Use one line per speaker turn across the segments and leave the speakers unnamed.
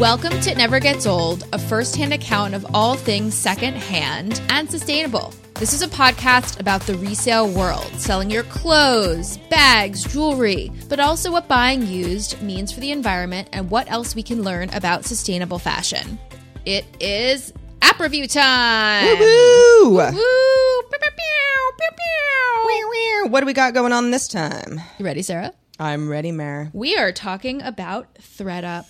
Welcome to It Never Gets Old, a first hand account of all things secondhand and sustainable. This is a podcast about the resale world, selling your clothes, bags, jewelry, but also what buying used means for the environment and what else we can learn about sustainable fashion. It is app review time.
Woo!
Woo! Pew, pew, pew, pew, pew.
What do we got going on this time?
You ready, Sarah?
I'm ready, Mare.
We are talking about ThredUp.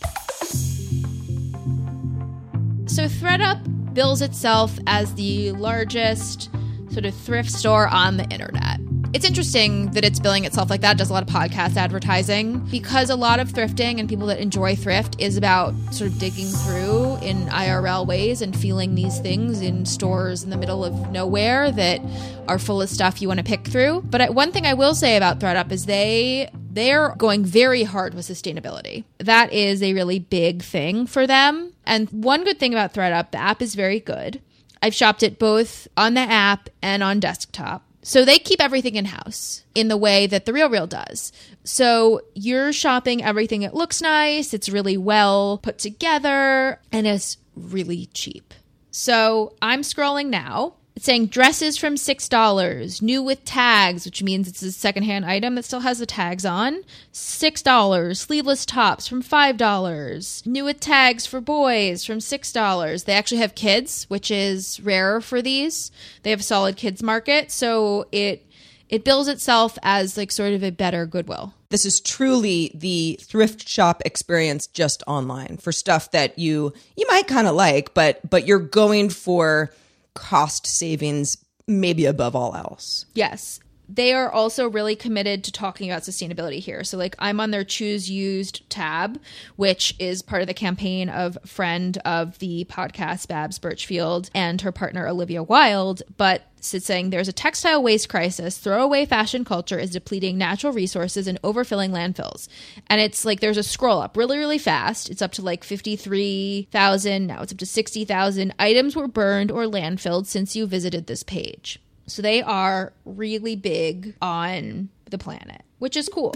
So, ThredUp bills itself as the largest sort of thrift store on the internet. It's interesting that it's billing itself like that, does a lot of podcast advertising, because a lot of thrifting and people that enjoy thrift is about sort of digging through in IRL ways and feeling these things in stores in the middle of nowhere that are full of stuff you want to pick through. But one thing I will say about ThredUp is they they're going very hard with sustainability. That is a really big thing for them. And one good thing about ThredUp, the app is very good. I've shopped it both on the app and on desktop. So they keep everything in house in the way that the Real Real does. So you're shopping everything. It looks nice, it's really well put together, and it's really cheap. So I'm scrolling now. It's saying dresses from $6, new with tags, which means it's a secondhand item that still has the tags on. $6. Sleeveless tops from $5. New with tags for boys from $6. They actually have kids, which is rarer for these. They have a solid kids market, so it it bills itself as like sort of a better Goodwill.
This is truly the thrift shop experience just online for stuff that you you might kind of like, but but you're going for cost savings maybe above all else.
Yes. They are also really committed to talking about sustainability here. So, like, I'm on their Choose Used tab, which is part of the campaign of friend of the podcast, Babs Burchfield, and her partner, Olivia Wilde. But it's saying there's a textile waste crisis. Throwaway fashion culture is depleting natural resources and overfilling landfills. And it's like there's a scroll up really, really fast. It's up to like 53,000. Now it's up to 60,000 items were burned or landfilled since you visited this page. So they are really big on the planet, which is cool.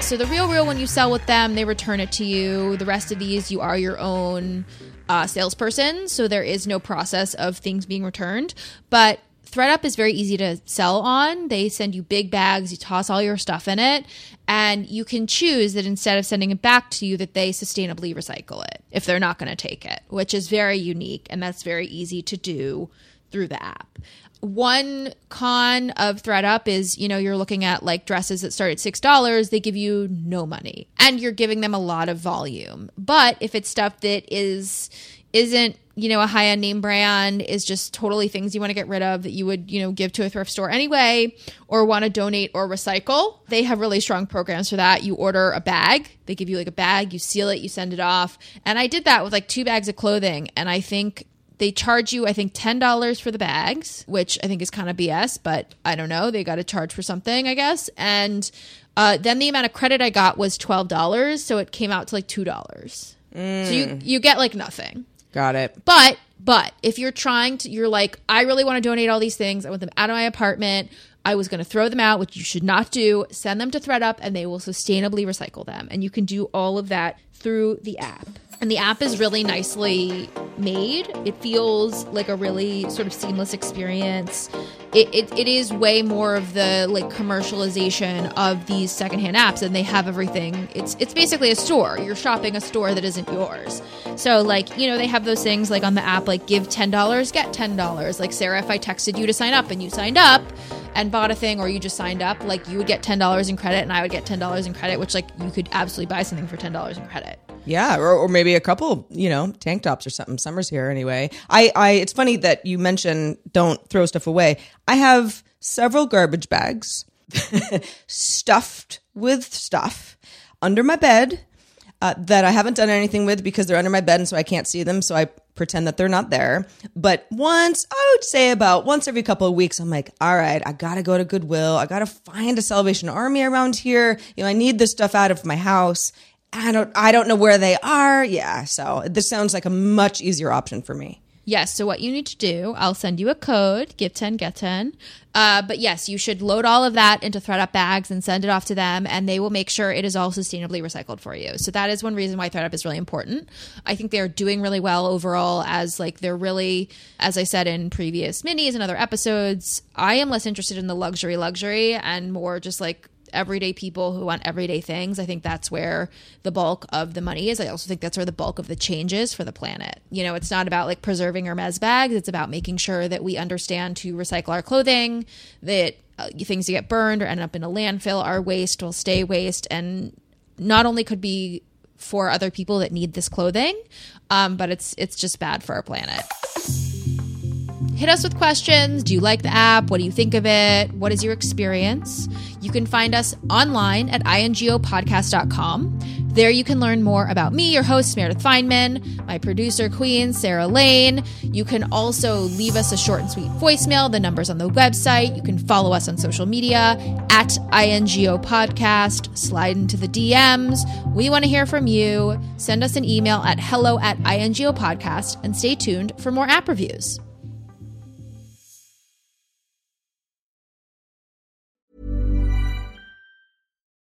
So the real real when you sell with them, they return it to you. The rest of these, you are your own uh, salesperson, so there is no process of things being returned. But ThredUp is very easy to sell on. They send you big bags, you toss all your stuff in it, and you can choose that instead of sending it back to you, that they sustainably recycle it if they're not going to take it, which is very unique and that's very easy to do through the app. One con of ThredUp is, you know, you're looking at like dresses that start at $6, they give you no money and you're giving them a lot of volume. But if it's stuff that is isn't you know a high end name brand is just totally things you want to get rid of that you would you know give to a thrift store anyway or want to donate or recycle they have really strong programs for that. You order a bag they give you like a bag you seal it you send it off. And i did that with like two bags of clothing and i think they charge you i think $10 for the bags which i think is kind of bs but i don't know they got to charge for something i guess. And uh, then the amount of credit i got was $12 so it came out to like $2 so you you get like nothing
Got it.
but but if you're trying to you're like I really want to donate all these things. I want them out of my apartment. I was going to throw them out, which you should not do. Send them to ThredUp and they will sustainably recycle them. And you can do all of that through the app. And the app is really nicely made. It feels like a really sort of seamless experience. It, it, it is way more of the like commercialization of these secondhand apps and they have everything. It's it's basically a store. You're shopping a store that isn't yours. So like, you know, they have those things like on the app like give $10, get $10. Like Sarah, if I texted you to sign up and you signed up, and bought a thing or you just signed up, like you would get $10 in credit and I would get $10 in credit, which like you could absolutely buy something for $10 in credit.
Yeah, or, or maybe a couple, you know, tank tops or something. Summer's here anyway. I, I, it's funny that you mention don't throw stuff away. I have several garbage bags stuffed with stuff under my bed uh, that I haven't done anything with because they're under my bed and so I can't see them. So I pretend that they're not there. But once, I would say about once every couple of weeks, I'm like, all right, I gotta go to Goodwill. I gotta find a Salvation Army around here. You know, I need this stuff out of my house. I don't, I don't know where they are. Yeah. So this sounds like a much easier option for me.
Yes. So what you need to do, I'll send you a code, give 10, get 10. Uh, but yes, you should load all of that into ThredUp bags and send it off to them, and they will make sure it is all sustainably recycled for you. So that is one reason why ThredUp is really important. I think they are doing really well overall as like they're really, as I said in previous minis and other episodes, I am less interested in the luxury luxury and more just like everyday people who want everyday things. I think that's where the bulk of the money is. I also think that's where the bulk of the change is for the planet. You know, it's not about like preserving our Hermes bags, it's about making sure that we understand to recycle our clothing, that uh, things that get burned or end up in a landfill are waste will stay waste and not only could be for other people that need this clothing, um, but it's it's just bad for our planet. Hit us with questions. Do you like the app? What do you think of it? What is your experience? You can find us online at ingopodcast.com. There you can learn more about me, your host, Meredith Fineman, my producer, Queen, Sarah Lane. You can also leave us a short and sweet voicemail. The number's on the website. You can follow us on social media at INGO Podcast. Slide into the DMs. We want to hear from you. Send us an email at hello at INGO Podcast and stay tuned for more app reviews.